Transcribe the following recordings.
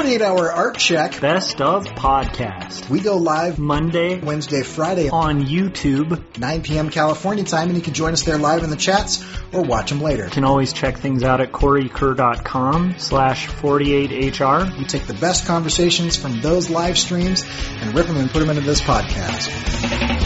48 hour art check. Best of podcast. We go live Monday Wednesday, Friday on YouTube. 9 p.m. California time, and you can join us there live in the chats or watch them later. You can always check things out at coreykerr.com slash 48hr. We take the best conversations from those live streams and rip them and put them into this podcast.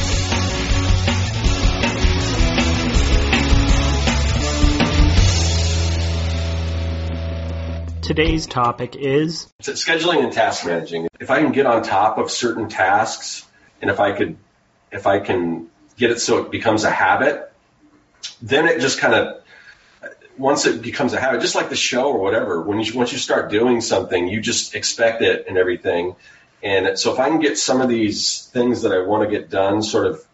Today's topic is scheduling and task managing. If I can get on top of certain tasks and if I could, if I can get it so it becomes a habit, then it just kind of, once it becomes a habit, just like the show or whatever, when you, once you start doing something, you just expect it and everything. And so if I can get some of these things that I want to get done sort of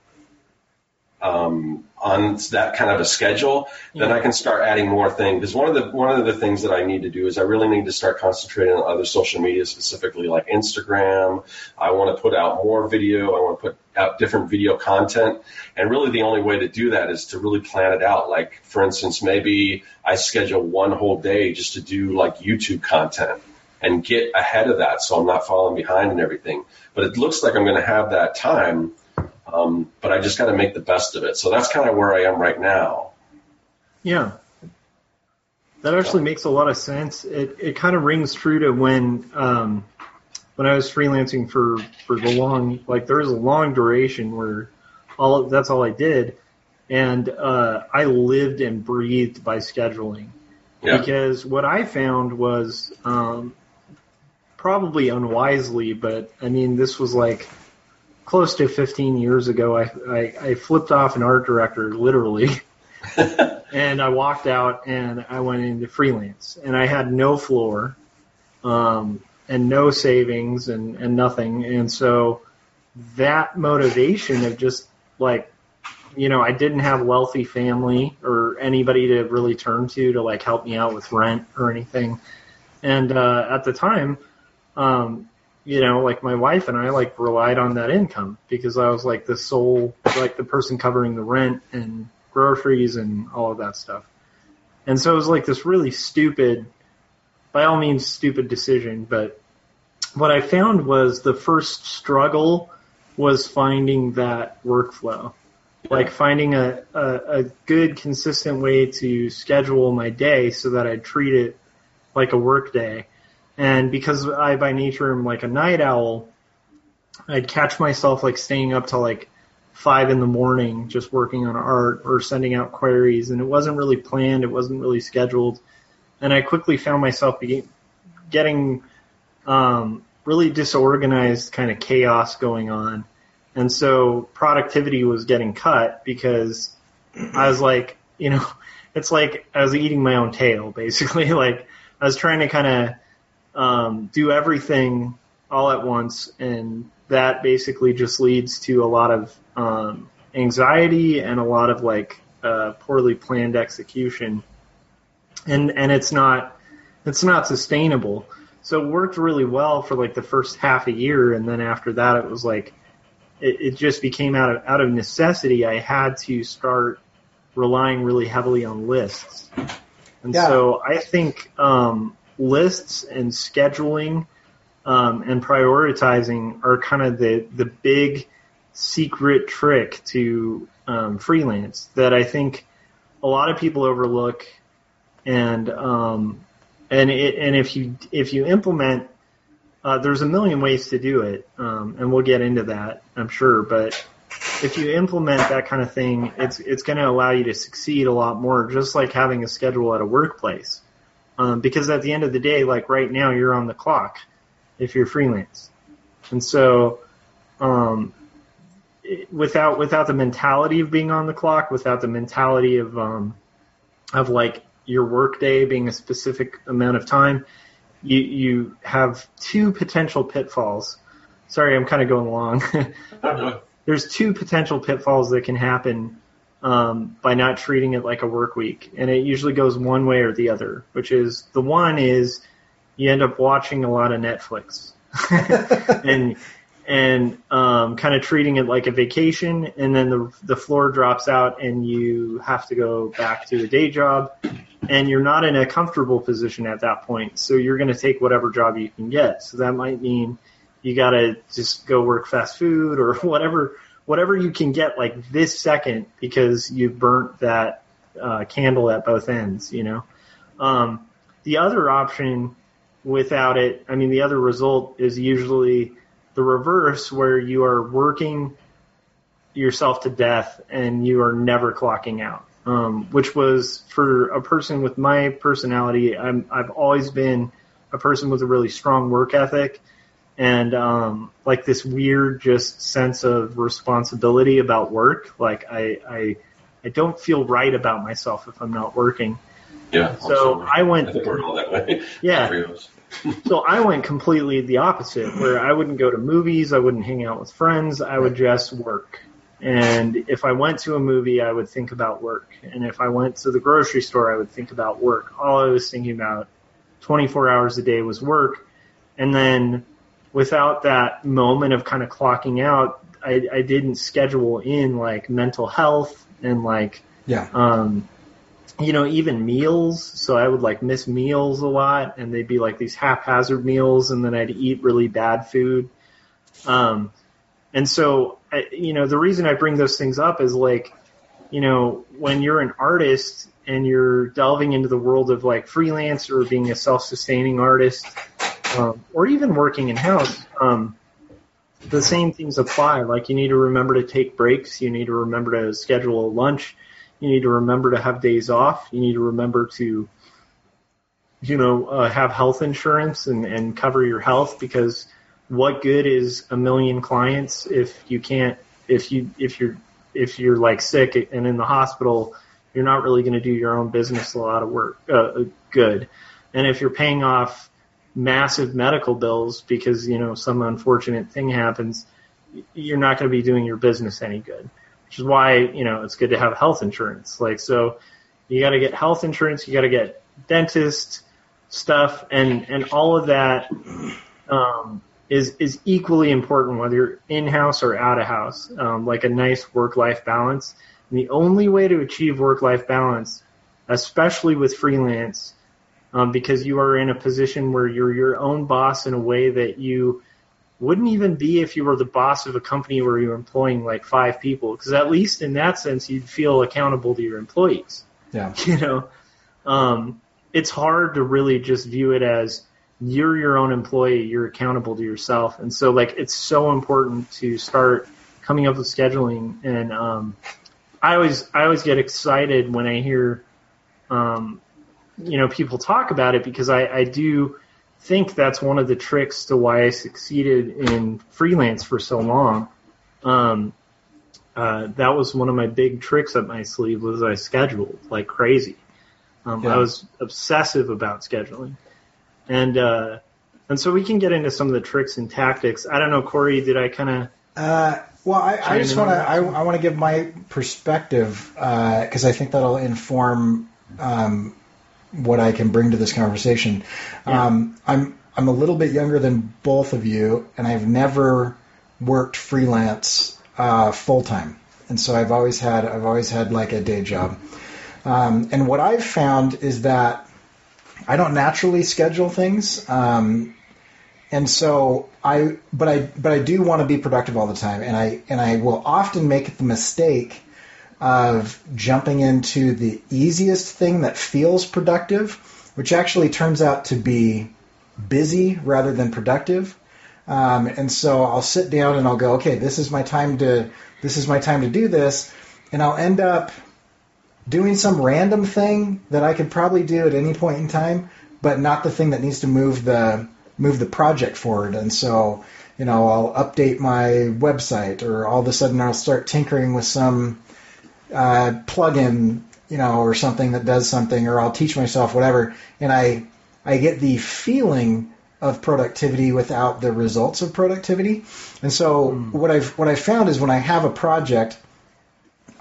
um, on that kind of a schedule, yeah. then I can start adding more things. Because one of the one of the things that I need to do is I really need to start concentrating on other social media, specifically like Instagram. I want to put out more video. I want to put out different video content, and really the only way to do that is to really plan it out. Like for instance, maybe I schedule one whole day just to do like YouTube content and get ahead of that, so I'm not falling behind and everything. But it looks like I'm going to have that time um, but I just got to make the best of it. So that's kind of where I am right now. Yeah. That actually makes a lot of sense. It, it kind of rings true to when um, when I was freelancing for, for the long like there was a long duration where all that's all I did, and uh, I lived and breathed by scheduling. Yeah. Because what I found was um, probably unwisely, but I mean this was like close to 15 years ago, I, I, I flipped off an art director literally. and I walked out and I went into freelance and I had no floor, um, and no savings and, and nothing. And so that motivation of just like, you know, I didn't have wealthy family or anybody to really turn to to like help me out with rent or anything. And, uh, at the time, um, you know, like my wife and I like relied on that income because I was like the sole, like the person covering the rent and groceries and all of that stuff. And so it was like this really stupid, by all means stupid decision, but what I found was the first struggle was finding that workflow. Like finding a, a, a good consistent way to schedule my day so that I'd treat it like a work day and because I by nature am like a night owl, I'd catch myself like staying up till like five in the morning just working on art or sending out queries and it wasn't really planned, it wasn't really scheduled. And I quickly found myself getting um, really disorganized kind of chaos going on. And so productivity was getting cut because I was like, you know, it's like I was eating my own tail basically. Like I was trying to kind of um, do everything all at once, and that basically just leads to a lot of um, anxiety and a lot of like uh, poorly planned execution, and and it's not it's not sustainable. So it worked really well for like the first half a year, and then after that, it was like it, it just became out of out of necessity. I had to start relying really heavily on lists, and yeah. so I think um, lists and scheduling um, and prioritizing are kind of the the big secret trick to um, freelance that I think a lot of people overlook, and um, and it, and if you if you implement, uh, there's a million ways to do it, um, and we'll get into that, I'm sure, but. If you implement that kind of thing, it's it's going to allow you to succeed a lot more, just like having a schedule at a workplace. Um, because at the end of the day, like right now, you're on the clock if you're freelance, and so um, without without the mentality of being on the clock, without the mentality of um, of like your workday being a specific amount of time, you you have two potential pitfalls. Sorry, I'm kind of going long. There's two potential pitfalls that can happen um, by not treating it like a work week. And it usually goes one way or the other, which is the one is you end up watching a lot of Netflix. and and um, kind of treating it like a vacation, and then the the floor drops out, and you have to go back to a day job, and you're not in a comfortable position at that point. So you're going to take whatever job you can get. So that might mean you got to just go work fast food or whatever whatever you can get like this second because you burnt that uh, candle at both ends. You know, um, the other option without it, I mean, the other result is usually the reverse where you are working yourself to death and you are never clocking out. Um, which was for a person with my personality, I'm, I've always been a person with a really strong work ethic and um, like this weird just sense of responsibility about work. Like I, I, I don't feel right about myself if I'm not working. Yeah. So I went. I think we're all that way. Yeah. Three of us. So I went completely the opposite, where I wouldn't go to movies, I wouldn't hang out with friends, I would just work. And if I went to a movie, I would think about work. And if I went to the grocery store, I would think about work. All I was thinking about 24 hours a day was work. And then without that moment of kind of clocking out, I, I didn't schedule in like mental health and like Yeah. um, you know, even meals. So I would like miss meals a lot, and they'd be like these haphazard meals, and then I'd eat really bad food. Um, and so, I, you know, the reason I bring those things up is like, you know, when you're an artist and you're delving into the world of like freelance or being a self-sustaining artist, um, or even working in house, um, the same things apply. Like you need to remember to take breaks. You need to remember to schedule a lunch. You need to remember to have days off. You need to remember to, you know, uh, have health insurance and, and cover your health because what good is a million clients if you can't, if you, if you're, if you're like sick and in the hospital, you're not really going to do your own business a lot of work, uh, good. And if you're paying off massive medical bills because, you know, some unfortunate thing happens, you're not going to be doing your business any good which is why you know it's good to have health insurance. Like so, you got to get health insurance, you got to get dentist stuff, and and all of that um, is is equally important whether you're in house or out of house. Um, like a nice work life balance. And the only way to achieve work life balance, especially with freelance, um, because you are in a position where you're your own boss in a way that you wouldn't even be if you were the boss of a company where you're employing like five people. Because at least in that sense, you'd feel accountable to your employees. Yeah. You know, um, it's hard to really just view it as you're your own employee, you're accountable to yourself, and so like it's so important to start coming up with scheduling. And um, I always I always get excited when I hear, um, you know, people talk about it because I, I do think that's one of the tricks to why I succeeded in freelance for so long. Um, uh, that was one of my big tricks up my sleeve was I scheduled like crazy. Um, Yeah. I was obsessive about scheduling, and uh, and so we can get into some of the tricks and tactics. I don't know, Corey, did I kind of Uh, well, I, I just want to. I, I want to give my perspective because I think that'll inform um, what I can bring to this conversation. Yeah. Um, I'm I'm a little bit younger than both of you, and I've never worked freelance uh, full time, and so I've always had I've always had like a day job. Um, and what I've found is that I don't naturally schedule things. Um, and so I, but I, but I do want to be productive all the time, and I, and I will often make the mistake of jumping into the easiest thing that feels productive, which actually turns out to be busy rather than productive. Um, and so I'll sit down and I'll go, okay, this is my time to, this is my time to do this, and I'll end up doing some random thing that I could probably do at any point in time, but not the thing that needs to move the move the project forward. And so, you know, I'll update my website, or all of a sudden I'll start tinkering with some uh, plugin, you know, or something that does something, or I'll teach myself whatever, and I I get the feeling of productivity without the results of productivity. And so what I've what I've found is when I have a project,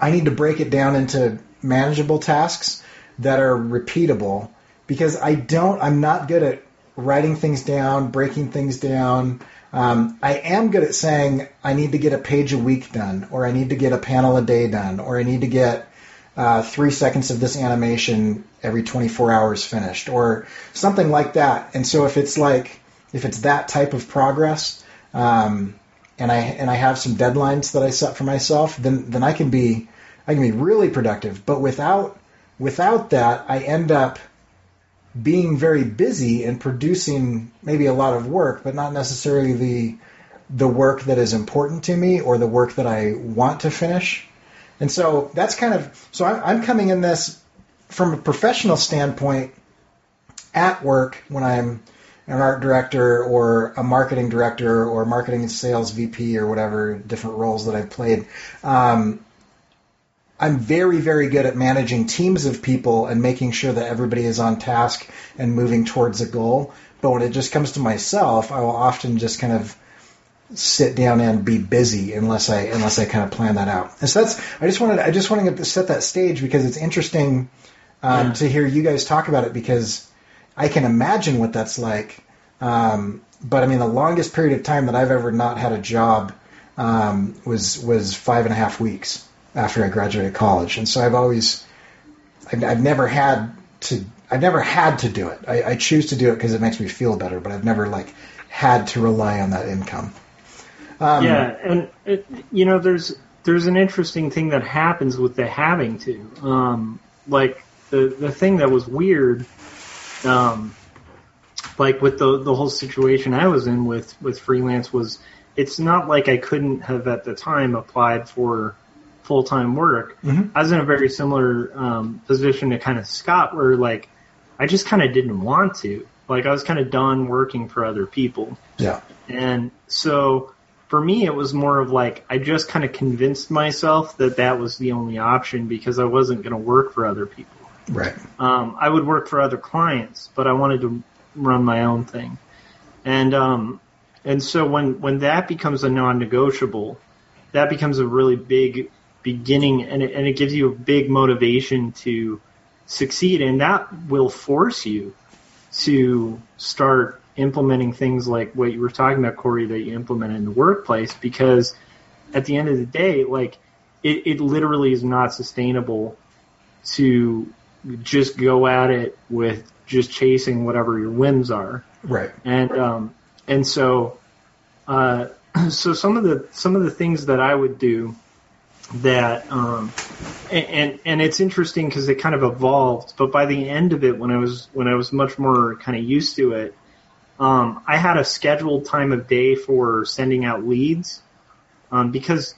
I need to break it down into manageable tasks that are repeatable because I don't I'm not good at writing things down, breaking things down. Um, I am good at saying I need to get a page a week done, or I need to get a panel a day done, or I need to get uh, three seconds of this animation every 24 hours finished, or something like that. And so if it's like if it's that type of progress, um, and I and I have some deadlines that I set for myself, then then I can be I can be really productive. But without without that, I end up being very busy and producing maybe a lot of work, but not necessarily the the work that is important to me or the work that I want to finish. And so that's kind of so I'm, I'm coming in this from a professional standpoint at work when I'm an art director or a marketing director or marketing and sales VP or whatever different roles that I've played. Um, I'm very, very good at managing teams of people and making sure that everybody is on task and moving towards a goal. But when it just comes to myself, I will often just kind of sit down and be busy unless I unless I kind of plan that out. And so that's I just wanted I just wanted to set that stage because it's interesting um, yeah. to hear you guys talk about it because I can imagine what that's like. Um, but I mean, the longest period of time that I've ever not had a job um, was was five and a half weeks after I graduated college, and so I've always, I've, I've never had to, I've never had to do it. I, I choose to do it because it makes me feel better, but I've never like had to rely on that income. Um, yeah, and it, you know, there's there's an interesting thing that happens with the having to, um, like the the thing that was weird, um, like with the the whole situation I was in with with freelance was it's not like I couldn't have at the time applied for full time work. Mm-hmm. I was in a very similar um, position to kind of Scott, where like I just kind of didn't want to. Like I was kind of done working for other people. Yeah. And so for me, it was more of like I just kind of convinced myself that that was the only option because I wasn't going to work for other people. Right. Um, I would work for other clients, but I wanted to run my own thing. And um, and so when when that becomes a non-negotiable, that becomes a really big beginning and it, and it gives you a big motivation to succeed and that will force you to start implementing things like what you were talking about corey that you implement in the workplace because at the end of the day like it, it literally is not sustainable to just go at it with just chasing whatever your whims are. Right. And um and so uh so some of the some of the things that i would do that um, and and it's interesting because it kind of evolved but by the end of it when i was when i was much more kind of used to it um, i had a scheduled time of day for sending out leads um, because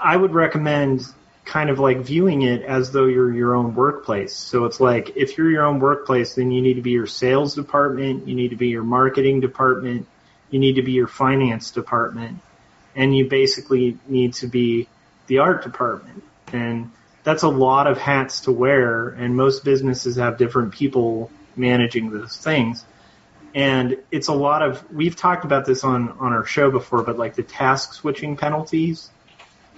i would recommend kind of like viewing it as though you're your own workplace. So it's like if you're your own workplace then you need to be your sales department you need to be your marketing department you need to be your finance department and you basically need to be the art department. And that's a lot of hats to wear, and most businesses have different people managing those things. And it's a lot of, we've talked about this on, on our show before, but like the task switching penalties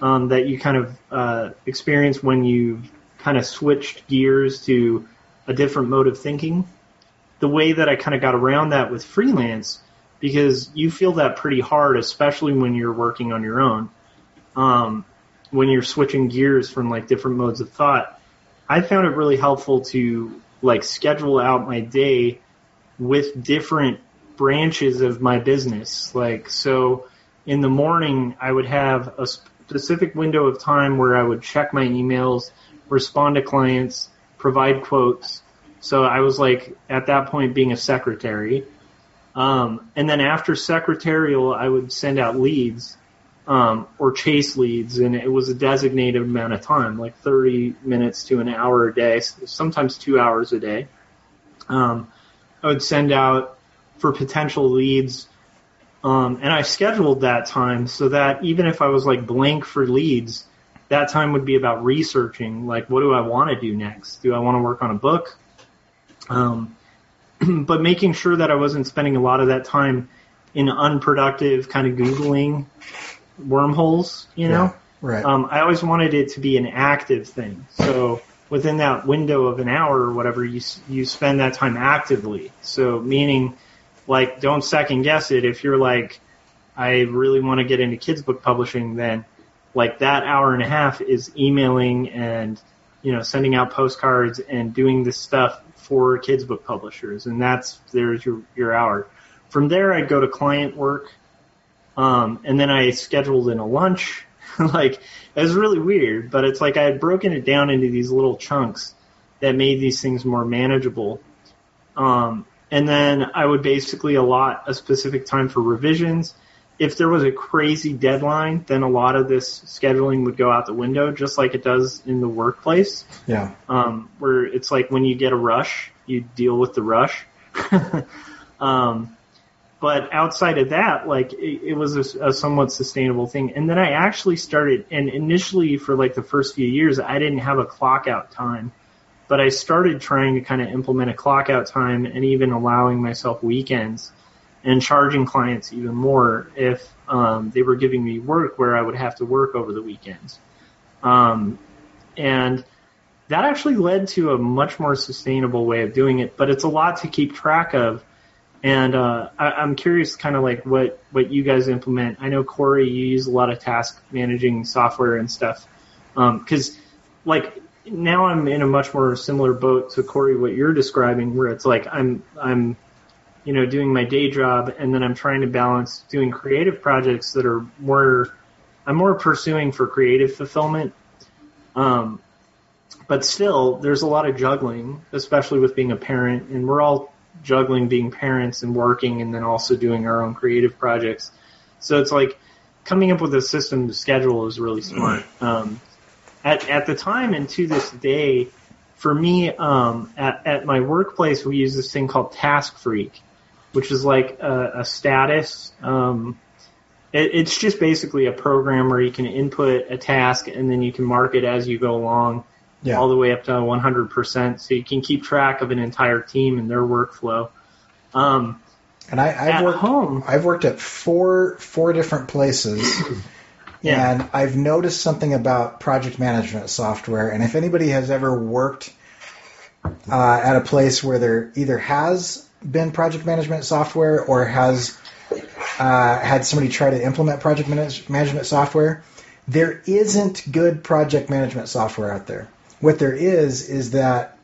um, that you kind of uh, experience when you've kind of switched gears to a different mode of thinking. The way that I kind of got around that with freelance because you feel that pretty hard, especially when you're working on your own. Um, when you're switching gears from like different modes of thought, I found it really helpful to like schedule out my day with different branches of my business. Like, so in the morning, I would have a specific window of time where I would check my emails, respond to clients, provide quotes. So I was like, at that point, being a secretary. Um, and then after secretarial, I would send out leads um, or chase leads, and it was a designated amount of time, like 30 minutes to an hour a day, sometimes two hours a day. Um, I would send out for potential leads, um, and I scheduled that time so that even if I was like blank for leads, that time would be about researching, like what do I want to do next? Do I want to work on a book? Um, but making sure that I wasn't spending a lot of that time in unproductive kind of googling wormholes. You know, yeah, right? Um, I always wanted it to be an active thing. So within that window of an hour or whatever, you you spend that time actively. So meaning like don't second guess it. If you're like, I really want to get into kids book publishing, then like that hour and a half is emailing and you know sending out postcards and doing this stuff for kids book publishers, and that's there's your your hour. From there, I'd go to client work, um, and then I scheduled in a lunch. like it was really weird, but it's like I had broken it down into these little chunks that made these things more manageable. Um, and then I would basically allot a specific time for revisions. If there was a crazy deadline, then a lot of this scheduling would go out the window, just like it does in the workplace. Yeah. Um, where it's like when you get a rush, you deal with the rush. um, but outside of that, like it, it was a, a, somewhat sustainable thing. And then I actually started, and initially for like the first few years, I didn't have a clock out time but I started trying to kind of implement a clock out time and even allowing myself weekends and charging clients even more if um, they were giving me work where I would have to work over the weekends. Um, and that actually led to a much more sustainable way of doing it, but it's a lot to keep track of. And uh, I, am curious, kind of like what what you guys implement. I know Corey, you use a lot of task managing software and stuff, because um, like now I'm in a much more similar boat to Corey, what you're describing, where it's like I'm I'm you know doing my day job and then I'm trying to balance doing creative projects that are more I'm more pursuing for creative fulfillment. Um, but still, there's a lot of juggling, especially with being a parent, and we're all juggling being parents and working, and then also doing our own creative projects. So it's like coming up with a system to schedule is really smart. Um, at, at the time and to this day, for me, um, at, at my workplace, we use this thing called Task Freak, which is like a, a status. Um, it, it's just basically a program where you can input a task and then you can mark it as you go along, yeah. all the way up to 100%. So you can keep track of an entire team and their workflow. Um, and I, have worked home. I've worked at four four different places. Yeah. And I've noticed something about project management software. And if anybody has ever worked uh, at a place where there either has been project management software or has uh, had somebody try to implement project manage- management software, there isn't good project management software out there. What there is is that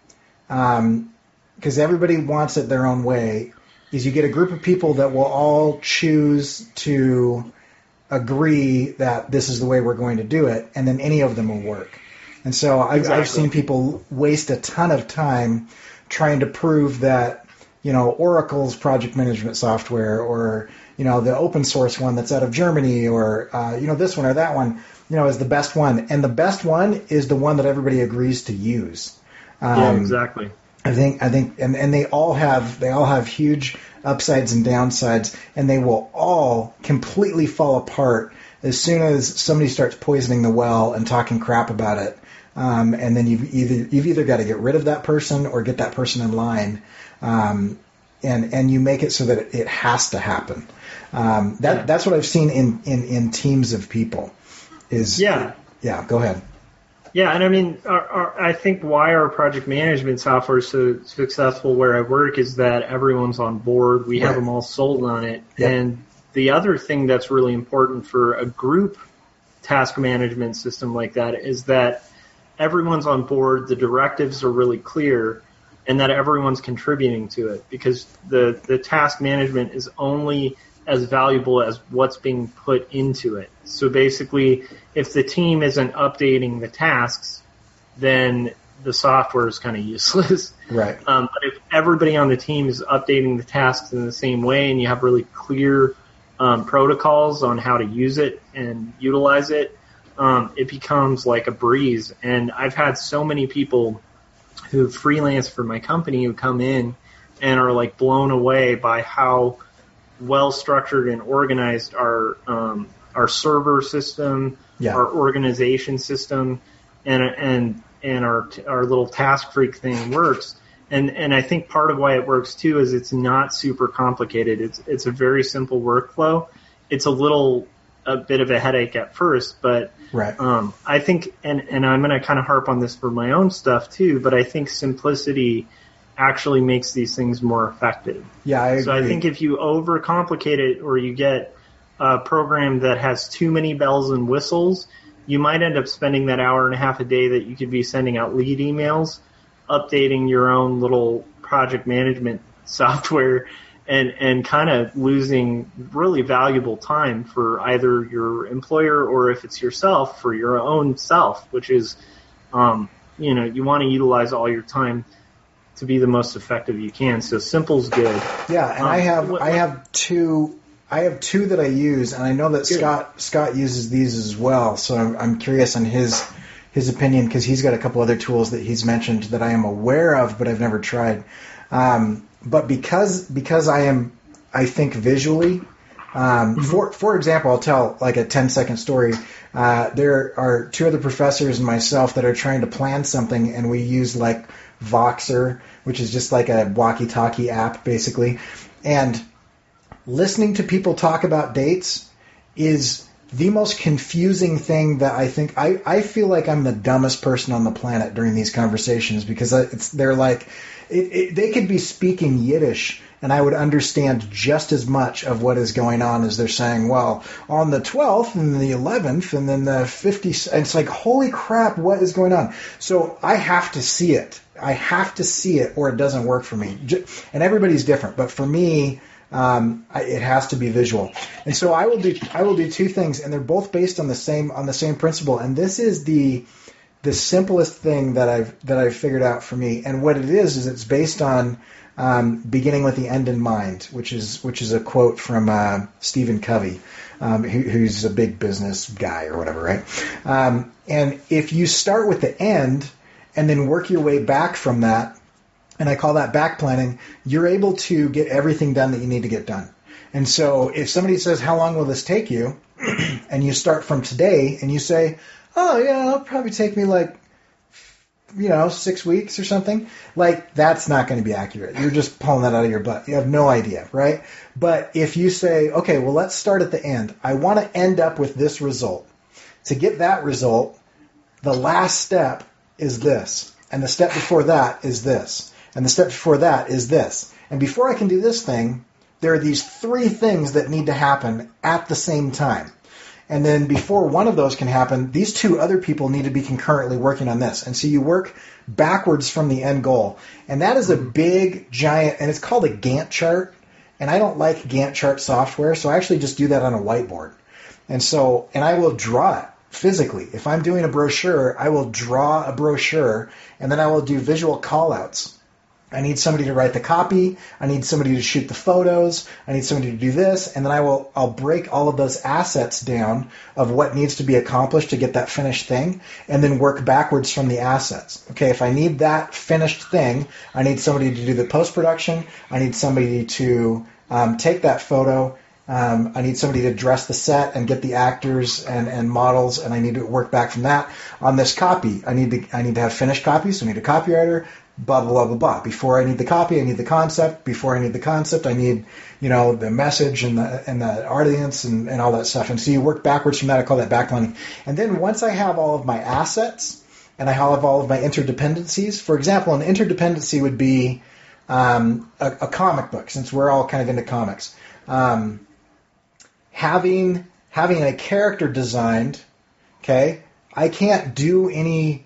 because um, everybody wants it their own way, is you get a group of people that will all choose to agree that this is the way we're going to do it, and then any of them will work. And so I've, exactly. I've seen people waste a ton of time trying to prove that you know Oracle's project management software or you know the open source one that's out of Germany or uh, you know this one or that one you know is the best one, and the best one is the one that everybody agrees to use. Um, yeah, exactly. I think I think and, and they all have they all have huge upsides and downsides, and they will all completely fall apart as soon as somebody starts poisoning the well and talking crap about it. Um, and then you've either you've either got to get rid of that person or get that person in line, um, and and you make it so that it has to happen. Um, that yeah. that's what I've seen in, in in teams of people. Is yeah yeah. Go ahead. Yeah, and I mean, our, our, I think why our project management software is so successful where I work is that everyone's on board. We right. have them all sold on it. Yep. And the other thing that's really important for a group task management system like that is that everyone's on board, the directives are really clear, and that everyone's contributing to it because the, the task management is only as valuable as what's being put into it. So basically, if the team isn't updating the tasks, then the software is kind of useless. Right. Um, but if everybody on the team is updating the tasks in the same way, and you have really clear um, protocols on how to use it and utilize it, um, it becomes like a breeze. And I've had so many people who freelance for my company who come in and are like blown away by how well structured and organized our um, our server system, yeah. our organization system, and and and our our little task freak thing works. And and I think part of why it works too is it's not super complicated. It's it's a very simple workflow. It's a little a bit of a headache at first, but right. um, I think and and I'm going to kind of harp on this for my own stuff too. But I think simplicity actually makes these things more effective. Yeah, I agree. So I think if you overcomplicate it or you get a program that has too many bells and whistles, you might end up spending that hour and a half a day that you could be sending out lead emails, updating your own little project management software and and kind of losing really valuable time for either your employer or if it's yourself for your own self, which is um, you know, you want to utilize all your time to be the most effective you can. So simple's good. Yeah, and Um, I have what- I have two I have two that I use, and I know that Good. Scott Scott uses these as well. So I'm, I'm curious on his his opinion because he's got a couple other tools that he's mentioned that I am aware of, but I've never tried. Um, but because because I am I think visually. Um, For for example, I'll tell like a 10 second story. Uh, there are two other professors and myself that are trying to plan something, and we use like Voxer, which is just like a walkie-talkie app, basically. And listening to people talk about dates is the most confusing thing that I think I, I feel like I'm the dumbest person on the planet during these conversations because it's they're like it, it, they could be speaking Yiddish and I would understand just as much of what is going on as they're saying well on the 12th and the 11th and then the 50th and it's like holy crap what is going on? So I have to see it. I have to see it or it doesn't work for me. And everybody's different but for me um, it has to be visual. And so I will do I will do two things, and they're both based on the same on the same principle. And this is the the simplest thing that I've that I've figured out for me. And what it is is it's based on um, beginning with the end in mind, which is which is a quote from uh, Stephen Covey, um, who, who's a big business guy or whatever, right? Um, and if you start with the end and then work your way back from that, and I call that back planning, you're able to get everything done that you need to get done. And so if somebody says, How long will this take you? and you start from today and you say, Oh, yeah, it'll probably take me like, you know, six weeks or something, like that's not going to be accurate. You're just pulling that out of your butt. You have no idea, right? But if you say, Okay, well, let's start at the end. I want to end up with this result. To get that result, the last step is this, and the step before that is this, and the step before that is this. And before I can do this thing, there are these three things that need to happen at the same time. And then before one of those can happen, these two other people need to be concurrently working on this. And so you work backwards from the end goal. And that is a big, giant, and it's called a Gantt chart. And I don't like Gantt chart software, so I actually just do that on a whiteboard. And so, and I will draw it physically. If I'm doing a brochure, I will draw a brochure and then I will do visual callouts. I need somebody to write the copy. I need somebody to shoot the photos. I need somebody to do this, and then I will I'll break all of those assets down of what needs to be accomplished to get that finished thing, and then work backwards from the assets. Okay, if I need that finished thing, I need somebody to do the post production. I need somebody to um, take that photo. Um, I need somebody to dress the set and get the actors and, and models, and I need to work back from that. On this copy, I need to I need to have finished copies, so I need a copywriter, blah blah blah blah blah. Before I need the copy, I need the concept. Before I need the concept, I need you know the message and the and the audience and, and all that stuff. And so you work backwards from that. I call that backlining. And then once I have all of my assets and I have all of my interdependencies, for example, an interdependency would be um, a, a comic book, since we're all kind of into comics. Um, having having a character designed, okay, I can't do any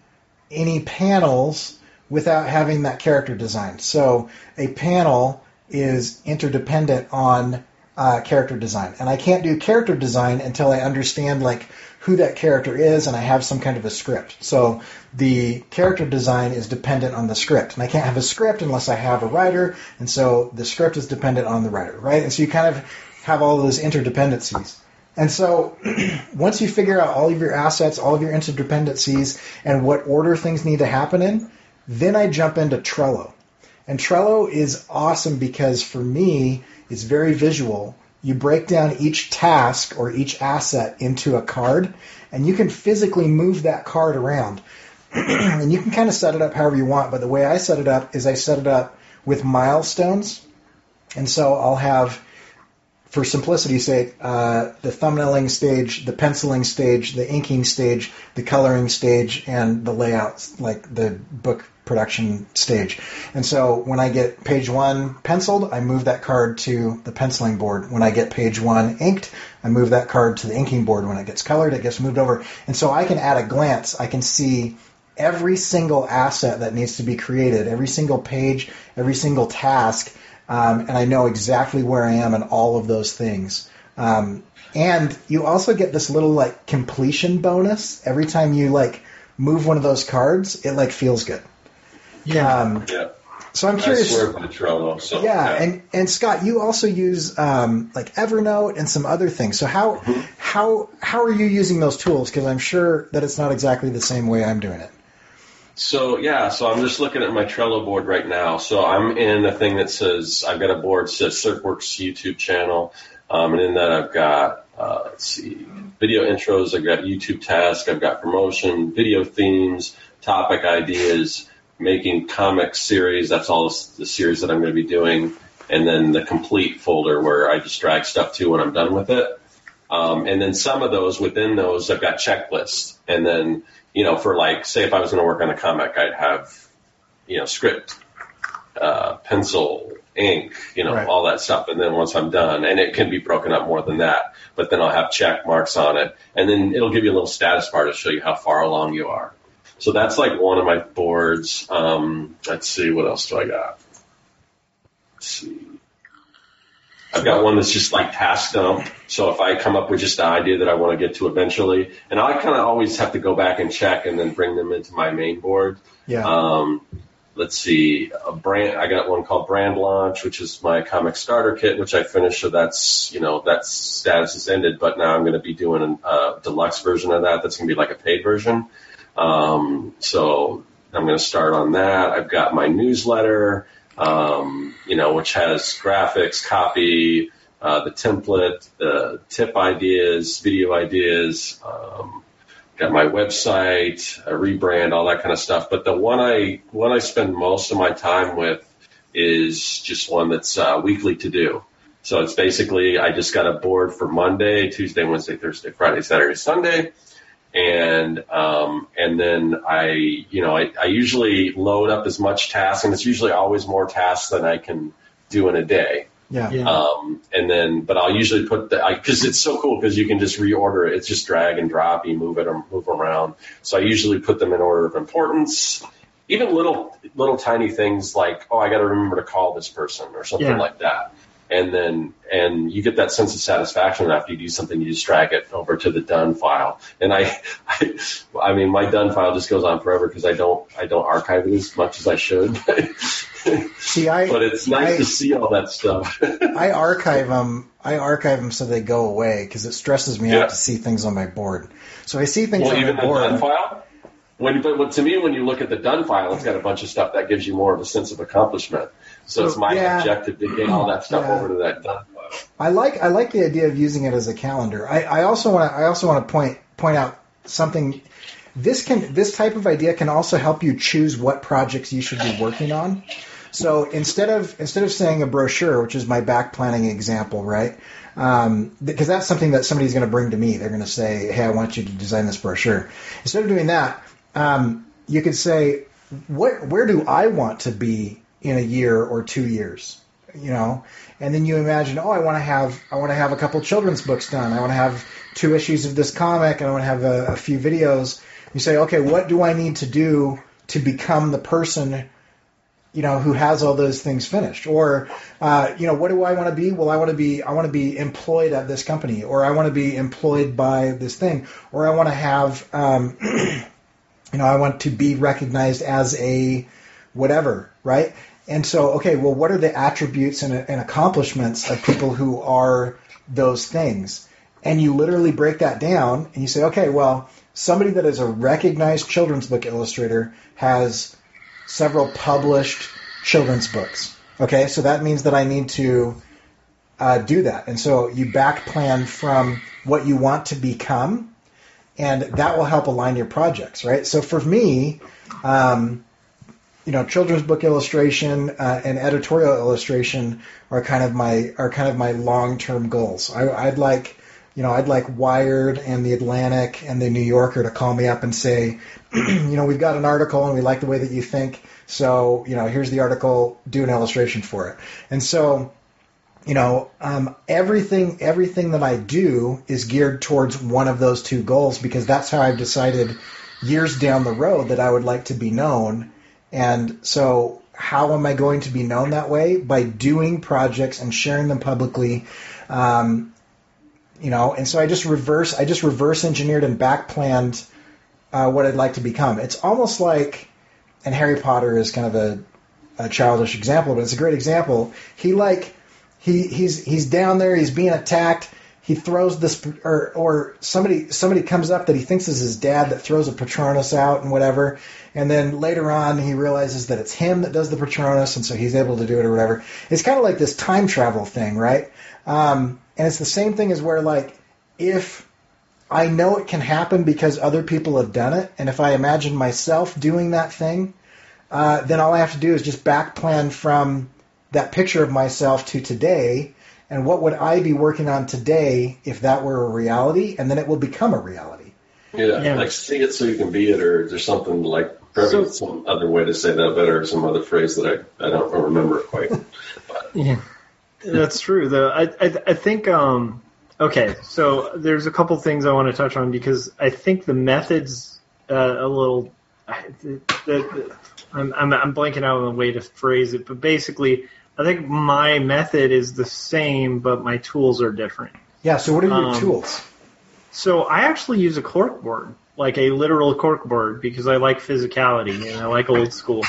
any panels without having that character designed. So a panel is interdependent on uh, character design, and I can't do character design until I understand like who that character is and I have some kind of a script. So the character design is dependent on the script, and I can't have a script unless I have a writer, and so the script is dependent on the writer, right? And so you kind of have all those interdependencies. And so once you figure out all of your assets, all of your interdependencies, and what order things need to happen in, then I jump into Trello. And Trello is awesome because for me, it's very visual. You break down each task or each asset into a card, and you can physically move that card around. and you can kind of set it up however you want, but the way I set it up is I set it up with milestones. And so I'll have for simplicity's sake, uh, the thumbnailing stage, the penciling stage, the inking stage, the coloring stage, and the layouts, like the book production stage. And so when I get page one penciled, I move that card to the penciling board. When I get page one inked, I move that card to the inking board. When it gets colored, it gets moved over. And so I can at a glance, I can see every single asset that needs to be created, every single page, every single task, um, and I know exactly where I am in all of those things. Um, and you also get this little like completion bonus every time you like move one of those cards. It like feels good. Yeah. Um, Yeah. so I'm I curious. swear by Trello. So Yeah, and and Scott, you also use um, like Evernote and some other things. So how Mm-hmm. how how are you using those tools? Because I'm sure that it's not exactly the same way I'm doing it. So yeah, so I'm just looking at my Trello board right now. So I'm in a thing that says I've got a board that says CircWorks YouTube channel, um, and in that I've got uh, let's see, video intros. I've got YouTube tasks. I've got promotion, video themes, topic ideas, making comic series. That's all the series that I'm going to be doing, and then the complete folder where I just drag stuff to when I'm done with it. Um, and then some of those within those, I've got checklists. And then, you know, for like, say if I was going to work on a comic, I'd have, you know, script, uh, pencil, ink, you know, Right. all that stuff. And then once I'm done, and it can be broken up more than that, but then I'll have check marks on it. And then it'll give you a little status bar to show you how far along you are. So that's like one of my boards. Um, let's see, what else do I got? Let's see. I've got one that's just like task dump. So if I come up with just an idea that I want to get to eventually, and I kind of always have to go back and check and then bring them into my main board. Yeah. Um, let's see, a brand. I got one called Brand Launch, which is my comic starter kit, which I finished. So that's you know that status is ended, but now I'm going to be doing a deluxe version of that. That's going to be like a paid version. Um, so I'm going to start on that. I've got my newsletter, um, you know, which has graphics, copy, uh, the template, the tip ideas, video ideas. Um, got my website, a rebrand, all that kind of stuff. But the one I one I spend most of my time with is just one that's uh, weekly to do. So it's basically I just got a board for Monday, Tuesday, Wednesday, Thursday, Friday, Saturday, Sunday, and um, and then I you know I, I usually load up as much tasks, and it's usually always more tasks than I can do in a day. yeah. Yeah. Um, and then, but I'll usually put the, because it's so cool because you can just reorder it. It's just drag and drop. You move it or move around. So I usually put them in order of importance. Even little, little tiny things like, oh, I got to remember to call this person or something Yeah. like that. And then, and you get that sense of satisfaction after you do something. You just drag it over to the done file. And I, I, I mean, my done file just goes on forever because I don't, I don't archive it as much as I should. See, I but it's nice I- to see all that stuff. I archive them. I archive them so they go away because it stresses me Yeah. out to see things on my board. So I see things Well, on even my the done file. When, but to me, when you look at the done file, it's got a bunch of stuff that gives you more of a sense of accomplishment. So it's my Yeah. objective to get all that stuff Yeah. over to that done file. I like I like the idea of using it as a calendar. I, I also want to I also want to point point out something. This can this type of idea can also help you choose what projects you should be working on. So instead of instead of saying a brochure, which is my back planning example, right? Um, because that's something that somebody's going to bring to me. They're going to say, "Hey, I want you to design this brochure." Instead of doing that, um, you could say, "What? Where do I want to be in a year or two years?" You know, and then you imagine, "Oh, I want to have I want to have a couple children's books done. I want to have two issues of this comic, and I want to have a, a few videos." You say, "Okay, what do I need to do to become the person?" you know, who has all those things finished, or uh, you know, what do I want to be? Well, I want to be I want to be employed at this company, or I want to be employed by this thing, or I want to have, um, you know, I want to be recognized as a whatever, right? And so, okay, well, what are the attributes and, and accomplishments of people who are those things? And you literally break that down, and you say, okay, well, somebody that is a recognized children's book illustrator has several published children's books. Okay, so that means that I need to uh, do that. And so you back plan from what you want to become, and that will help align your projects, right? So for me, um, you know, children's book illustration uh, and editorial illustration are kind of my are kind of my long term goals. I, I'd like you know, I'd like Wired and the Atlantic and the New Yorker to call me up and say, you know, we've got an article and we like the way that you think. So, you know, here's the article, do an illustration for it. And so, you know, um, everything everything that I do is geared towards one of those two goals because that's how I've decided years down the road that I would like to be known. And so, how am I going to be known that way? By doing projects and sharing them publicly. Um, you know, and so I just reverse I just reverse engineered and back planned uh, what I'd like to become. It's almost like, and Harry Potter is kind of a, a childish example, but it's a great example. He like he he's he's down there, he's being attacked. He throws this, or or somebody somebody comes up that he thinks is his dad that throws a Patronus out and whatever, and then later on he realizes that it's him that does the Patronus, and so he's able to do it or whatever. It's kind of like this time travel thing, right? Um, and it's the same thing as where like if I know it can happen because other people have done it, and if I imagine myself doing that thing, uh, then all I have to do is just back plan from that picture of myself to today, and what would I be working on today if that were a reality, and then it will become a reality. Yeah, Yeah. like see it so you can be it, or there's something like probably So- some other way to say that better, or some other phrase that I, I don't remember quite. Yeah, that's true. Though I, I I think um okay, so there's a couple things I want to touch on because I think the methods uh, a little. I- The, the, I'm, I'm I'm blanking out on the way to phrase it, but basically, I think my method is the same, but my tools are different. Yeah. So what are your Um, tools? So I actually use a cork board, like a literal cork board, because I like physicality and I like old school.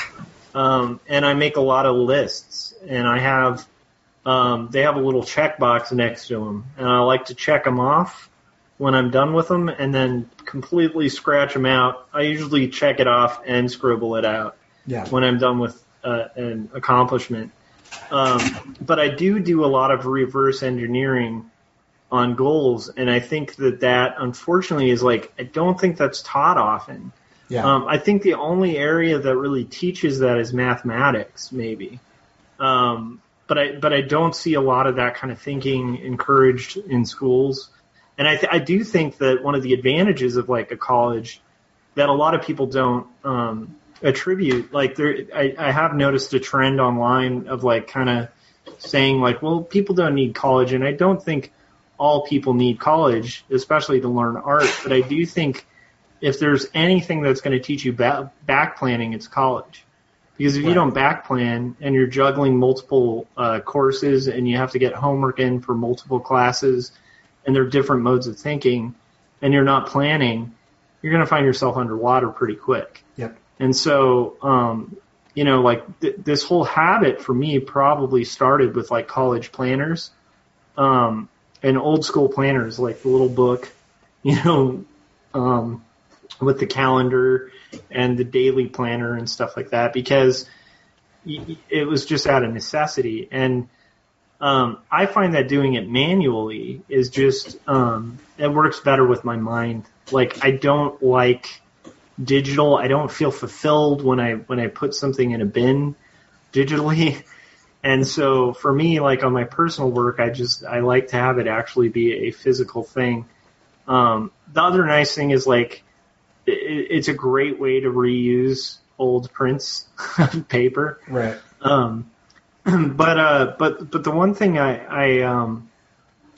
Um, and I make a lot of lists, and I have um, they have a little checkbox next to them, and I like to check them off when I'm done with them, and then completely scratch them out. I usually check it off and scribble it out Yeah. when I'm done with uh, an accomplishment. Um, but I do do a lot of reverse engineering on goals, and I think that that unfortunately is like I don't think that's taught often. Yeah. Um, I think the only area that really teaches that is mathematics, maybe. Um, but I but I don't see a lot of that kind of thinking encouraged in schools. And I th- I do think that one of the advantages of like a college that a lot of people don't um, attribute like there I, I have noticed a trend online of like kind of saying like well people don't need college and I don't think all people need college especially to learn art but I do think if there's anything that's going to teach you ba- back planning it's college. Because if you don't back plan and you're juggling multiple uh, courses and you have to get homework in for multiple classes and they're different modes of thinking and you're not planning you're going to find yourself underwater pretty quick. Yep. And so, um, you know, like th- this whole habit for me probably started with like college planners, um, and old school planners, like the little book, you know, um, with the calendar and the daily planner and stuff like that, because it was just out of necessity. And um, I find that doing it manually is just um, it works better with my mind. Like I don't like digital. I don't feel fulfilled when I when I put something in a bin digitally. And so for me, like on my personal work, I just I like to have it actually be a physical thing. Um, the other nice thing is like it, it's a great way to reuse old prints of paper. Right. Um, but uh, but but the one thing I, I um,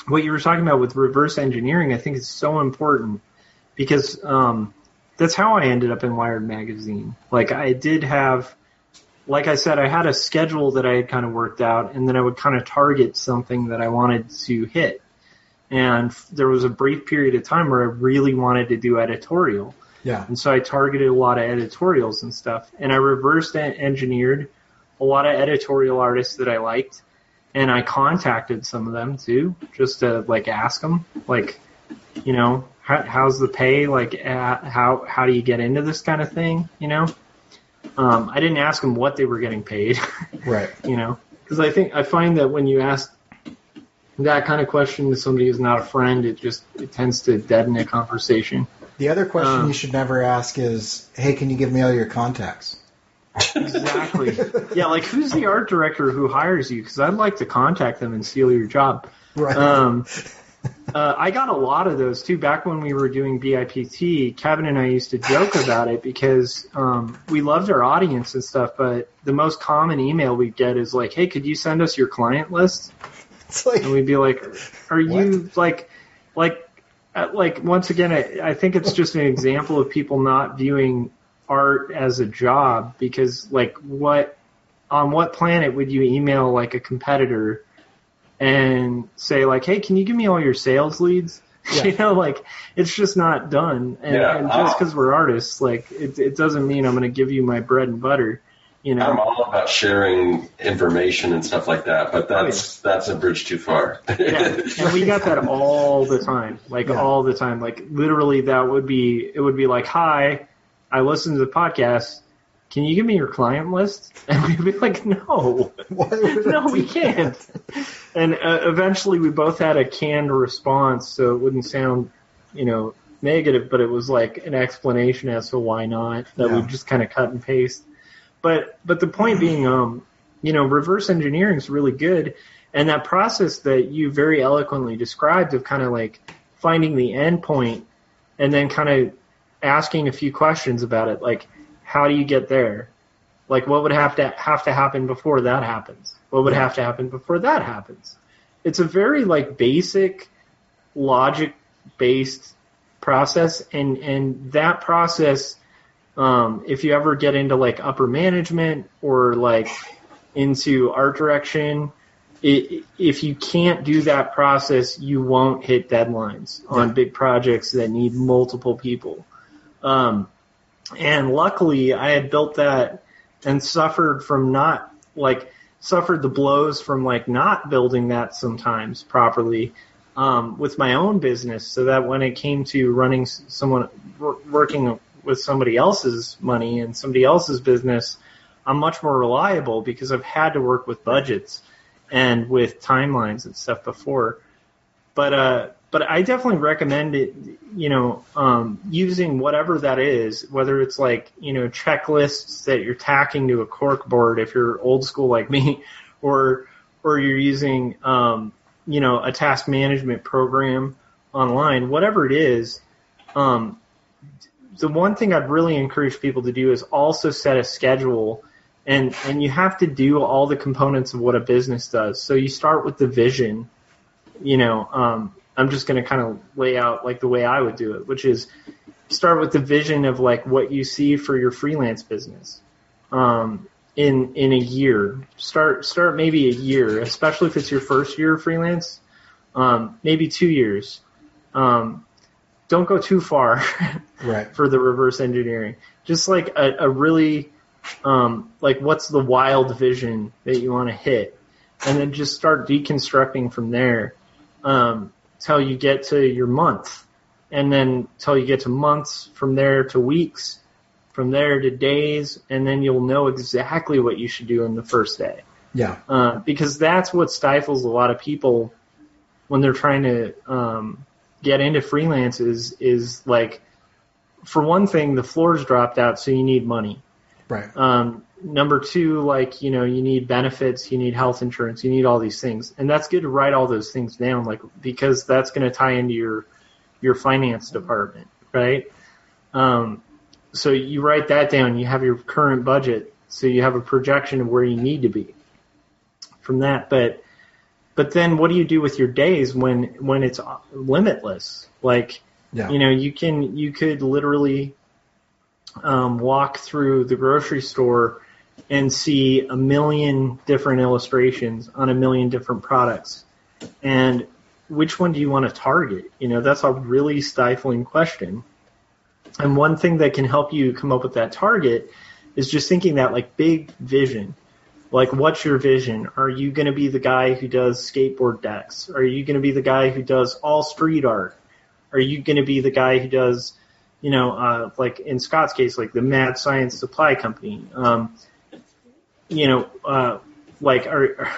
what you were talking about with reverse engineering, I think is so important because um, that's how I ended up in Wired magazine. Like I did have, like I said, I had a schedule that I had kind of worked out, and then I would kind of target something that I wanted to hit. And there was a brief period of time where I really wanted to do editorial. Yeah. And so I targeted a lot of editorials and stuff. And I reversed engineered a lot of editorial artists that I liked. And I contacted some of them too, just to like ask them, like, you know, how, how's the pay? Like, uh, how how do you get into this kind of thing? You know, um, I didn't ask them what they were getting paid. Right. you know, because I think I find that when you ask that kind of question to somebody who's not a friend, it just it tends to deaden a conversation. The other question Um, you should never ask is, "Hey, can you give me all your contacts?" Exactly. yeah, like who's the art director who hires you? Because I'd like to contact them and steal your job. Right. Um, uh, I got a lot of those too. Back when we were doing BIPT, Kevin and I used to joke about it because um, we loved our audience and stuff. But the most common email we get is like, "Hey, could you send us your client list?" It's like And we'd be like, "Are you like, like, uh, like?" Once again, I, I think it's just an example of people not viewing art as a job because, like, what on what planet would you email like a competitor and say like, "Hey, can you give me all your sales leads?" Yeah. you know, like it's just not done. And, Yeah. and just because we're artists, like it, it doesn't mean I'm going to give you my bread and butter. You know, I'm all about sharing information and stuff like that, but oh, that's that's a bridge too far. yeah, and we got that all the time, like Yeah. all the time. Like literally, that would be it would be like, "Hi, I listened to the podcast. Can you give me your client list?" And we'd be like, "No, why would I no, we can't." that? And uh, eventually, we both had a canned response, so it wouldn't sound, you know, negative, but it was like an explanation as to why not. That Yeah. we just kind of cut and paste. But but the point being, um, you know, reverse engineering is really good, and that process that you very eloquently described of kind of like finding the end point and then kind of asking a few questions about it, like how do you get there? Like what would have to have to happen before that happens? What would have to happen before that happens? It's a very like basic logic based process and and that process um, if you ever get into like upper management or like into art direction it, if you can't do that process you won't hit deadlines on big projects that need multiple people um, and luckily i had built that and suffered from not like suffered the blows from like not building that sometimes properly um, with my own business so that when it came to running someone working with somebody else's money and somebody else's business i'm much more reliable because i've had to work with budgets and with timelines and stuff before. But uh but I definitely recommend it, you know, um, using whatever that is, whether it's like, you know, checklists that you're tacking to a cork board if you're old school like me, or, or you're using, um, you know, a task management program online, whatever it is, um, the one thing I'd really encourage people to do is also set a schedule and, and you have to do all the components of what a business does. So you start with the vision, you know, um, I'm just going to kind of lay out like the way I would do it, which is start with the vision of like what you see for your freelance business um, in in a year. Start start maybe a year, especially if it's your first year of freelance. Um, maybe two years. Um, don't go too far Right. for the reverse engineering. Just like a, a really um, like what's the wild vision that you want to hit, and then just start deconstructing from there um, till you get to your month, and then till you get to months, from there to weeks, from there to days, and then you'll know exactly what you should do in the first day. Yeah. Uh, because that's what stifles a lot of people when they're trying to um, get into freelance is, is like, for one thing, the floor's dropped out, so you need money. Right. Um, number two, like, you know, you need benefits, you need health insurance, you need all these things. And that's good to write all those things down, like, because that's going to tie into your, your finance department, right? Um, so you write that down, you have your current budget, so you have a projection of where you need to be from that. But, but then what do you do with your days when, when it's limitless? Like, Yeah. you know, you can, you could literally, um, walk through the grocery store and see a million different illustrations on a million different products. And which one do you want to target? You know, that's a really stifling question. And one thing that can help you come up with that target is just thinking that like big vision. Like, what's your vision? Are you going to be the guy who does skateboard decks? Are you going to be the guy who does all street art? Are you going to be the guy who does you know, uh, like in Scott's case, like the Mad Science Supply Company. Um, you know, uh, like are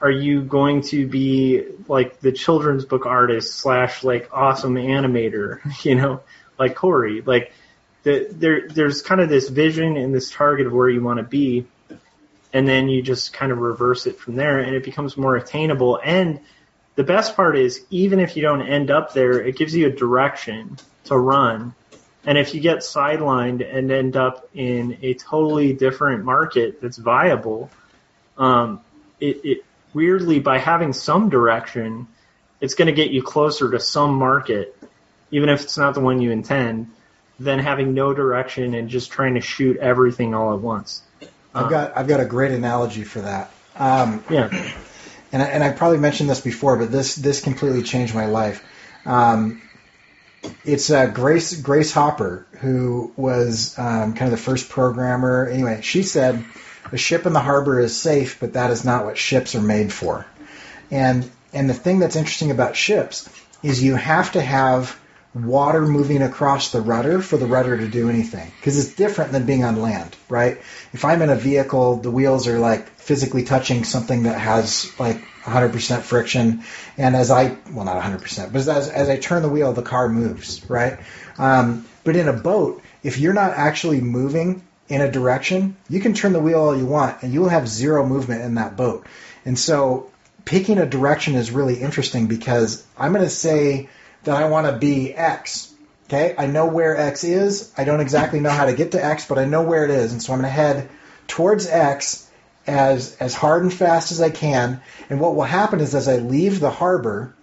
are you going to be like the children's book artist slash like awesome animator? You know, like Corey. Like the, there there's kind of this vision and this target of where you want to be, and then you just kind of reverse it from there, and it becomes more attainable and the best part is even if you don't end up there, it gives you a direction to run. And if you get sidelined and end up in a totally different market that's viable, um, it, it weirdly by having some direction, it's going to get you closer to some market, even if it's not the one you intend, than having no direction and just trying to shoot everything all at once. I've got I've got a great analogy for that. Um, Yeah. and I, and I probably mentioned this before, but this this completely changed my life. Um, it's uh, Grace Grace Hopper who was um, kind of the first programmer. Anyway, she said a ship in the harbor is safe, but that is not what ships are made for. And and the thing that's interesting about ships is you have to have water moving across the rudder for the rudder to do anything because it's different than being on land, right? If I'm in a vehicle, the wheels are like physically touching something that has like 100% friction, and as I well not 100%, but as as I turn the wheel, the car moves, right? Um, but in a boat, if you're not actually moving in a direction, you can turn the wheel all you want, and you will have zero movement in that boat. And so picking a direction is really interesting because I'm going to say that I want to be X. Okay, I know where X is. I don't exactly know how to get to X, but I know where it is, and so I'm going to head towards X as as hard and fast as I can. And what will happen is as I leave the harbor,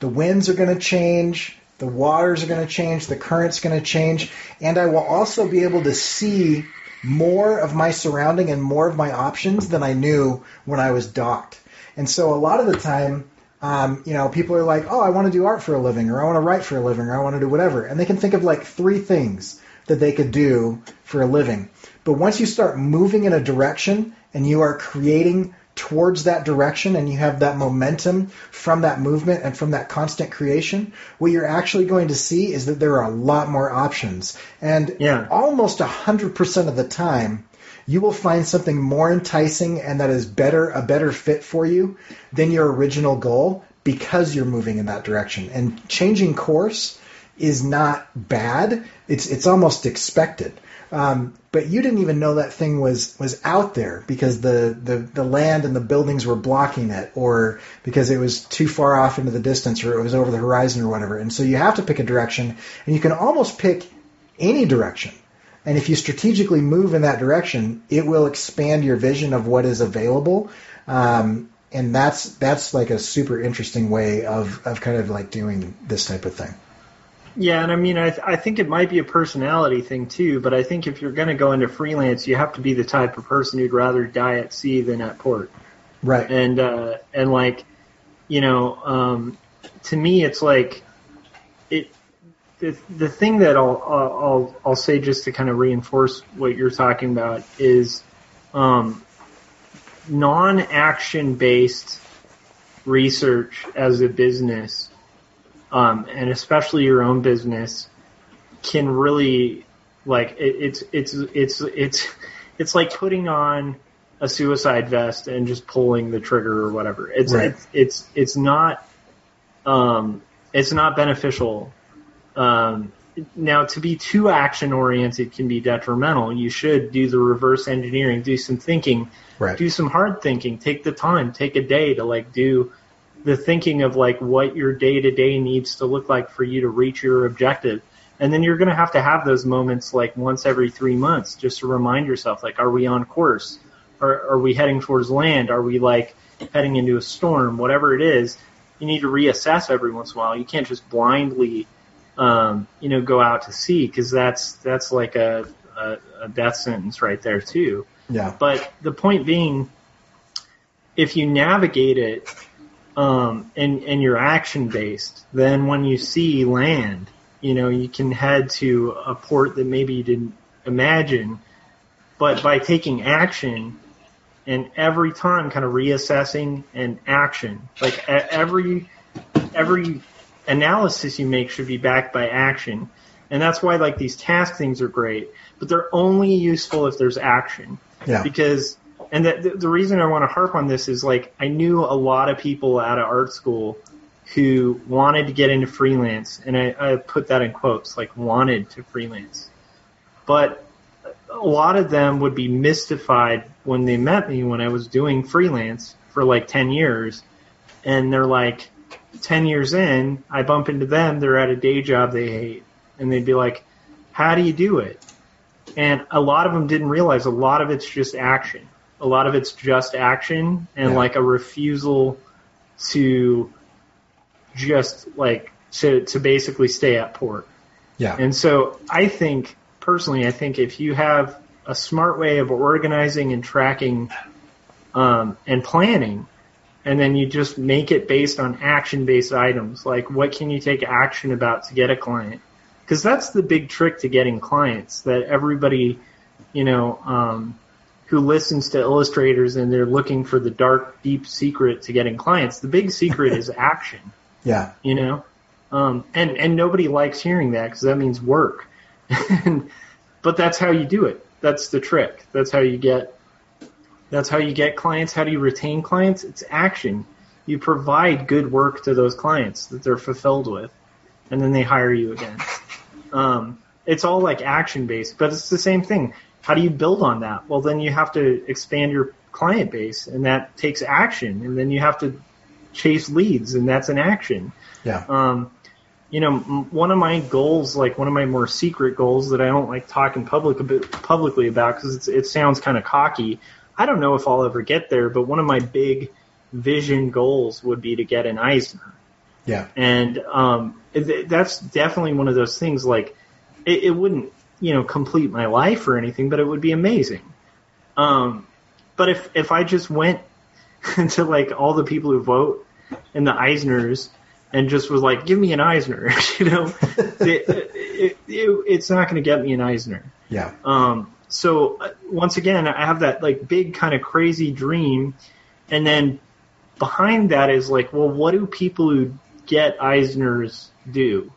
the winds are going to change, the waters are going to change, the current's going to change, and I will also be able to see more of my surrounding and more of my options than I knew when I was docked. And so a lot of the time, um, you know, people are like, oh, I want to do art for a living, or I want to write for a living, or I want to do whatever. And they can think of like three things that they could do for a living. But once you start moving in a direction and you are creating towards that direction and you have that momentum from that movement and from that constant creation, what you're actually going to see is that there are a lot more options. And Yeah. almost 100% of the time, you will find something more enticing and that is better, a better fit for you than your original goal because you're moving in that direction. And changing course is not bad. It's, it's almost expected. Um, but you didn't even know that thing was, was out there because the, the, the land and the buildings were blocking it or because it was too far off into the distance or it was over the horizon or whatever. And so you have to pick a direction and you can almost pick any direction. And if you strategically move in that direction, it will expand your vision of what is available. Um, and that's that's like a super interesting way of, of kind of like doing this type of thing. Yeah, and I mean, I, th- I think it might be a personality thing too, but I think if you're going to go into freelance, you have to be the type of person who'd rather die at sea than at port. Right. And, uh, and like, you know, um, to me, it's like, it, the, the thing that I'll, I'll, I'll, I'll say just to kind of reinforce what you're talking about is, um, non-action based research as a business um, and especially your own business can really like it, it's it's it's it's it's like putting on a suicide vest and just pulling the trigger or whatever. It's Right. it's it's it's not um, it's not beneficial. Um, now, to be too action oriented can be detrimental. You should do the reverse engineering, do some thinking, Right. do some hard thinking, take the time, take a day to like do the thinking of like what your day to day needs to look like for you to reach your objective. And then you're going to have to have those moments like once every three months just to remind yourself, like, are we on course? Are, are we heading towards land? Are we like heading into a storm? Whatever it is, you need to reassess every once in a while. You can't just blindly, um, you know, go out to sea because that's, that's like a, a, a death sentence right there too. Yeah. But the point being, if you navigate it um, and and you're action based, then when you see land, you know you can head to a port that maybe you didn't imagine. But by taking action and every time kind of reassessing and action, like every every analysis you make should be backed by action. And that's why like these task things are great, but they're only useful if there's action Yeah. because and the, the, reason I want to harp on this is like I knew a lot of people out of art school who wanted to get into freelance, and I, I put that in quotes, like wanted to freelance, but a lot of them would be mystified when they met me when I was doing freelance for like ten years, and they're like 10 years in, I bump into them, they're at a day job they hate. And they'd be like, How do you do it? And a lot of them didn't realize a lot of it's just action. A lot of it's just action and Yeah. like a refusal to just like to, to basically stay at port. Yeah. And so I think, personally, I think if you have a smart way of organizing and tracking um, and planning, and then you just make it based on action based items, like what can you take action about to get a client? Because that's the big trick to getting clients that everybody, you know, um, who listens to illustrators and they're looking for the dark, deep secret to getting clients. The big secret is action. Yeah. you know? Um, and and nobody likes hearing that because that means work. And, but that's how you do it. That's the trick. That's how you get that's how you get clients. How do you retain clients? It's action. You provide good work to those clients that they're fulfilled with and then they hire you again. Um, it's all like action based but it's the same thing how do you build on that well then you have to expand your client base and that takes action and then you have to chase leads and that's an action Yeah. um, you know, m- one of my goals, like one of my more secret goals that I don't like talking public a bit, publicly about because it sounds kind of cocky. I don't know if I'll ever get there, but one of my big vision goals would be to get an Eisner, Yeah. and um, that's definitely one of those things. Like, it, it wouldn't, you know, complete my life or anything, but it would be amazing. Um, but if if I just went to like all the people who vote and the Eisners and just was like, give me an Eisner, you know, it, it, it, it's not going to get me an Eisner. Yeah. Um, so uh, once again, I have that like big kind of crazy dream, and then behind that is like, well, what do people who get Eisners do?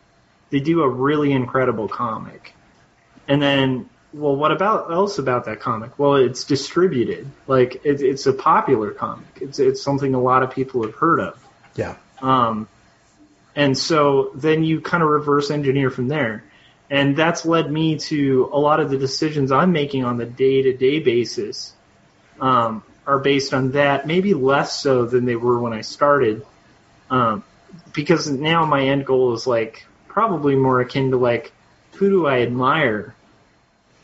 They do a really incredible comic, and then, well, what about else about that comic? Well, it's distributed, like it, it's a popular comic. It's it's something a lot of people have heard of. Yeah. Um, and so then you kind of reverse engineer from there. And that's led me to a lot of the decisions I'm making on the day to day basis um, are based on that, maybe less so than they were when I started. Um, because now my end goal is like probably more akin to like, who do I admire,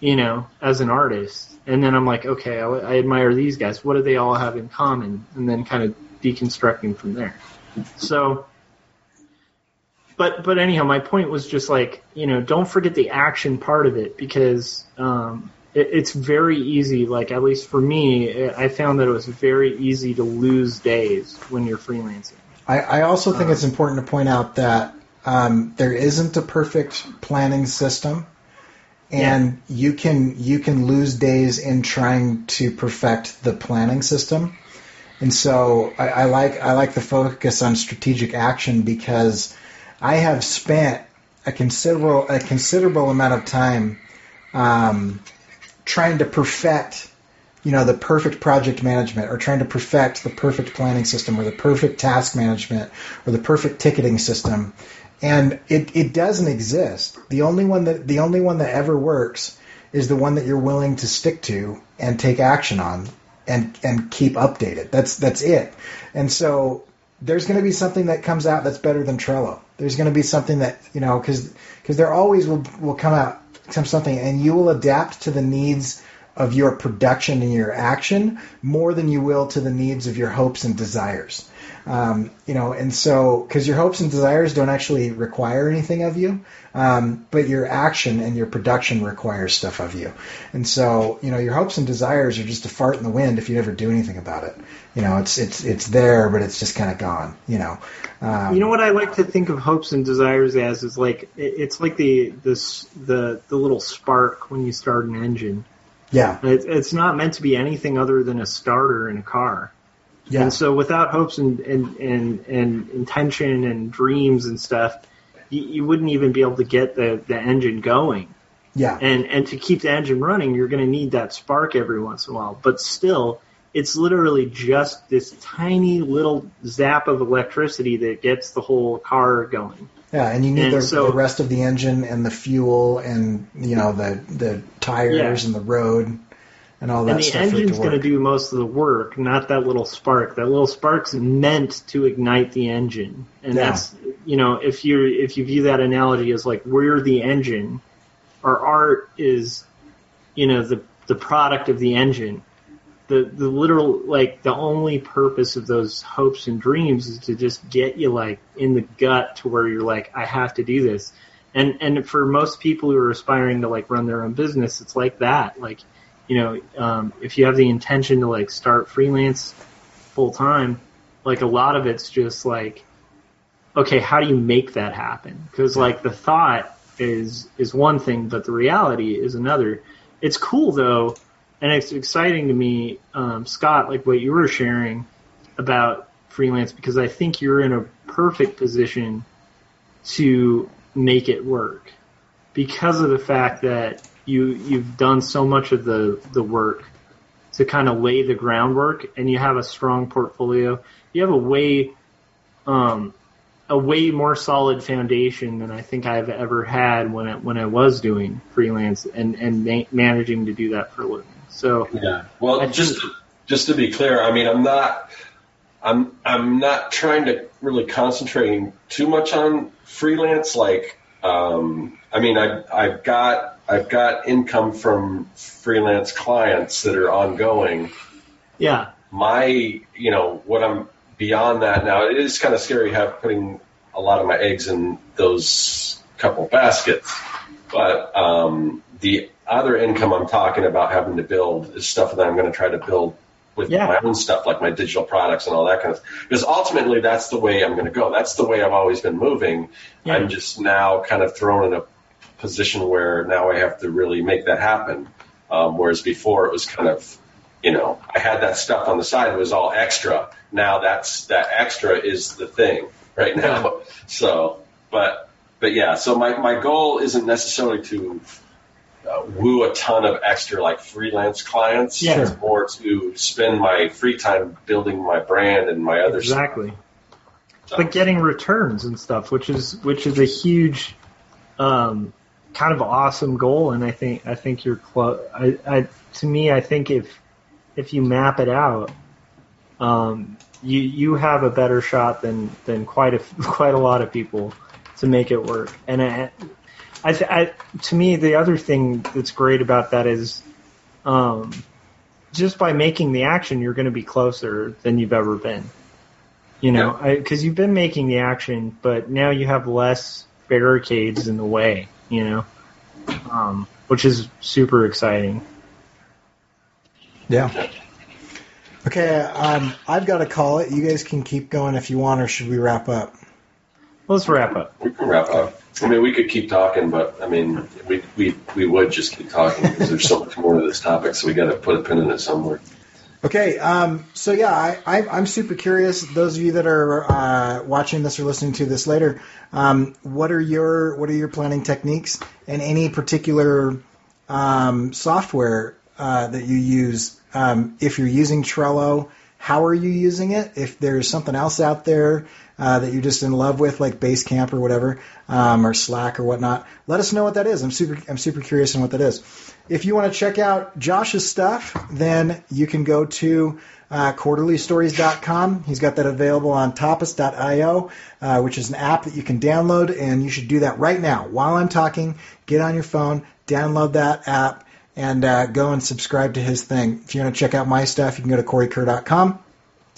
you know, as an artist? And then I'm like, okay, I, I admire these guys. What do they all have in common? And then kind of deconstructing from there. So, but but anyhow, my point was just like you know, don't forget the action part of it because um, it, it's very easy. Like at least for me, I found that it was very easy to lose days when you're freelancing. I, I also think it's important to point out that um, there isn't a perfect planning system, and you can you can lose days in trying to perfect the planning system. And so I, I like I like the focus on strategic action because I have spent a considerable a considerable amount of time um, trying to perfect you know the perfect project management or trying to perfect the perfect planning system or the perfect task management or the perfect ticketing system and it, it doesn't exist. The only one that the only one that ever works is the one that you're willing to stick to and take action on and and keep updated. That's that's it. And so there's going to be something that comes out that's better than Trello. There's going to be something that you know because because there always will will come out some something and you will adapt to the needs of your production and your action more than you will to the needs of your hopes and desires. Um, you know, and so because your hopes and desires don't actually require anything of you, um, but your action and your production requires stuff of you. And so, you know, your hopes and desires are just a fart in the wind if you never do anything about it. You know, it's it's it's there, but it's just kind of gone. You know. Um, You know what I like to think of hopes and desires as is like it's like the this the the little spark when you start an engine. Yeah. It, it's not meant to be anything other than a starter in a car. Yeah. And so without hopes and, and, and, and intention and dreams and stuff, you, you wouldn't even be able to get the, the engine going. Yeah. And and to keep the engine running, you're going to need that spark every once in a while. But still, it's literally just this tiny little zap of electricity that gets the whole car going. Yeah, and you need And the, so- the rest of the engine and the fuel and you know the the tires Yeah. and the road. And all that and the stuff. engine's going to do most of the work, not that little spark. That little spark's meant to ignite the engine, and Yeah. that's you know if you if you view that analogy as like we're the engine, our art is, you know, the the product of the engine. The the literal like the only purpose of those hopes and dreams is to just get you like in the gut to where you're like I have to do this. And and for most people who are aspiring to like run their own business, it's like that. Like you know, um, if you have the intention to like start freelance full time, like a lot of it's just like, okay, how do you make that happen? Because like the thought is is one thing, but the reality is another. It's cool though, and it's exciting to me, um, Scott, like what you were sharing about freelance, because I think you're in a perfect position to make it work because of the fact that you you've done so much of the the work to kind of lay the groundwork and you have a strong portfolio you have a way um a way more solid foundation than I think I've ever had when I, when I was doing freelance and and ma- managing to do that for a living so Yeah. Well, I just think- just to be clear, I mean, I'm not, I'm I'm not trying to really concentrating too much on freelance. Like, um, I mean, I I've got I've got income from freelance clients that are ongoing. yeah My, you know, what I'm beyond that now. It is kind of scary have putting a lot of my eggs in those couple baskets, but um, the other income I'm talking about having to build is stuff that I'm going to try to build with Yeah. my own stuff, like my digital products and all that kind of. Because ultimately, that's the way I'm going to go. That's the way I've always been moving. Yeah. I'm just now kind of thrown in a position where now I have to really make that happen. Um, whereas before it was kind of, you know, I had that stuff on the side. It was all extra. Now that's that extra is the thing right now. So, but but yeah. So my my goal isn't necessarily to uh, woo a ton of extra like freelance clients. Yeah. It's more to spend my free time building my brand and my other exactly stuff. but getting returns and stuff, which is which is a huge, um, kind of awesome goal. And I think I think you're close. I, I to me, I think if if you map it out, um, you you have a better shot than than quite a quite a lot of people to make it work. And I, I, I to me, the other thing that's great about that is. Um, just by making the action, you're going to be closer than you've ever been. You know, because you've been making the action, but now you have less barricades in the way. You know, um, which is super exciting. Yeah. Okay, um, I've got to call it. You guys can keep going if you want, or should we wrap up? Let's wrap up. We can wrap up. I mean, we could keep talking, but I mean, we we we would just keep talking because there's so much more to this topic. So we got to put a pin in it somewhere. Okay, um, so yeah, I, I'm super curious. Those of you that are uh, watching this or listening to this later, um, what are your what are your planning techniques and any particular um, software uh, that you use? Um, if you're using Trello, how are you using it? If there's something else out there uh, that you're just in love with, like Basecamp or whatever, um, or Slack or whatnot, let us know what that is. I'm super I'm super curious on what that is. If you want to check out Josh's stuff, then you can go to uh, quarterlystories.com. He's got that available on tapas.io, uh, which is an app that you can download, and you should do that right now. While I'm talking, get on your phone, download that app, and uh, go and subscribe to his thing. If you want to check out my stuff, you can go to coreykerr.com.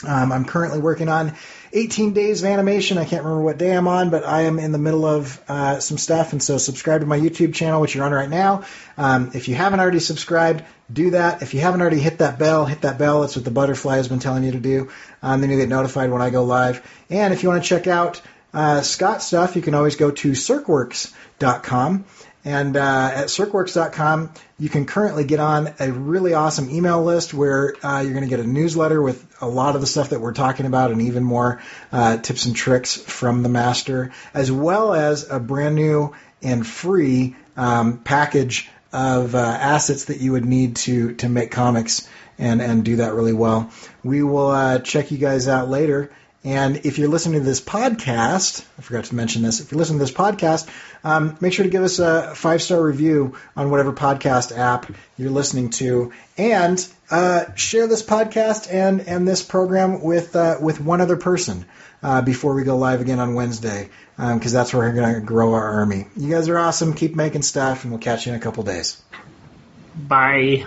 Um, I'm currently working on 18 days of animation. I can't remember what day I'm on, but I am in the middle of uh, some stuff. And so subscribe to my YouTube channel, which you're on right now. Um, if you haven't already subscribed, do that. If you haven't already hit that bell, hit that bell. That's what the butterfly has been telling you to do. Um, then you get notified when I go live. And if you want to check out uh, Scott's stuff, you can always go to circworks.com. And uh, at circworks.com, you can currently get on a really awesome email list where uh, you're going to get a newsletter with a lot of the stuff that we're talking about and even more uh, tips and tricks from the master, as well as a brand new and free um, package of uh, assets that you would need to to make comics and and do that really well. We will uh, check you guys out later. And if you're listening to this podcast, I forgot to mention this. If you're listening to this podcast, um, make sure to give us a five star review on whatever podcast app you're listening to, and uh, share this podcast and and this program with uh, with one other person uh, before we go live again on Wednesday, because um, that's where we're going to grow our army. You guys are awesome. Keep making stuff, and we'll catch you in a couple days. Bye.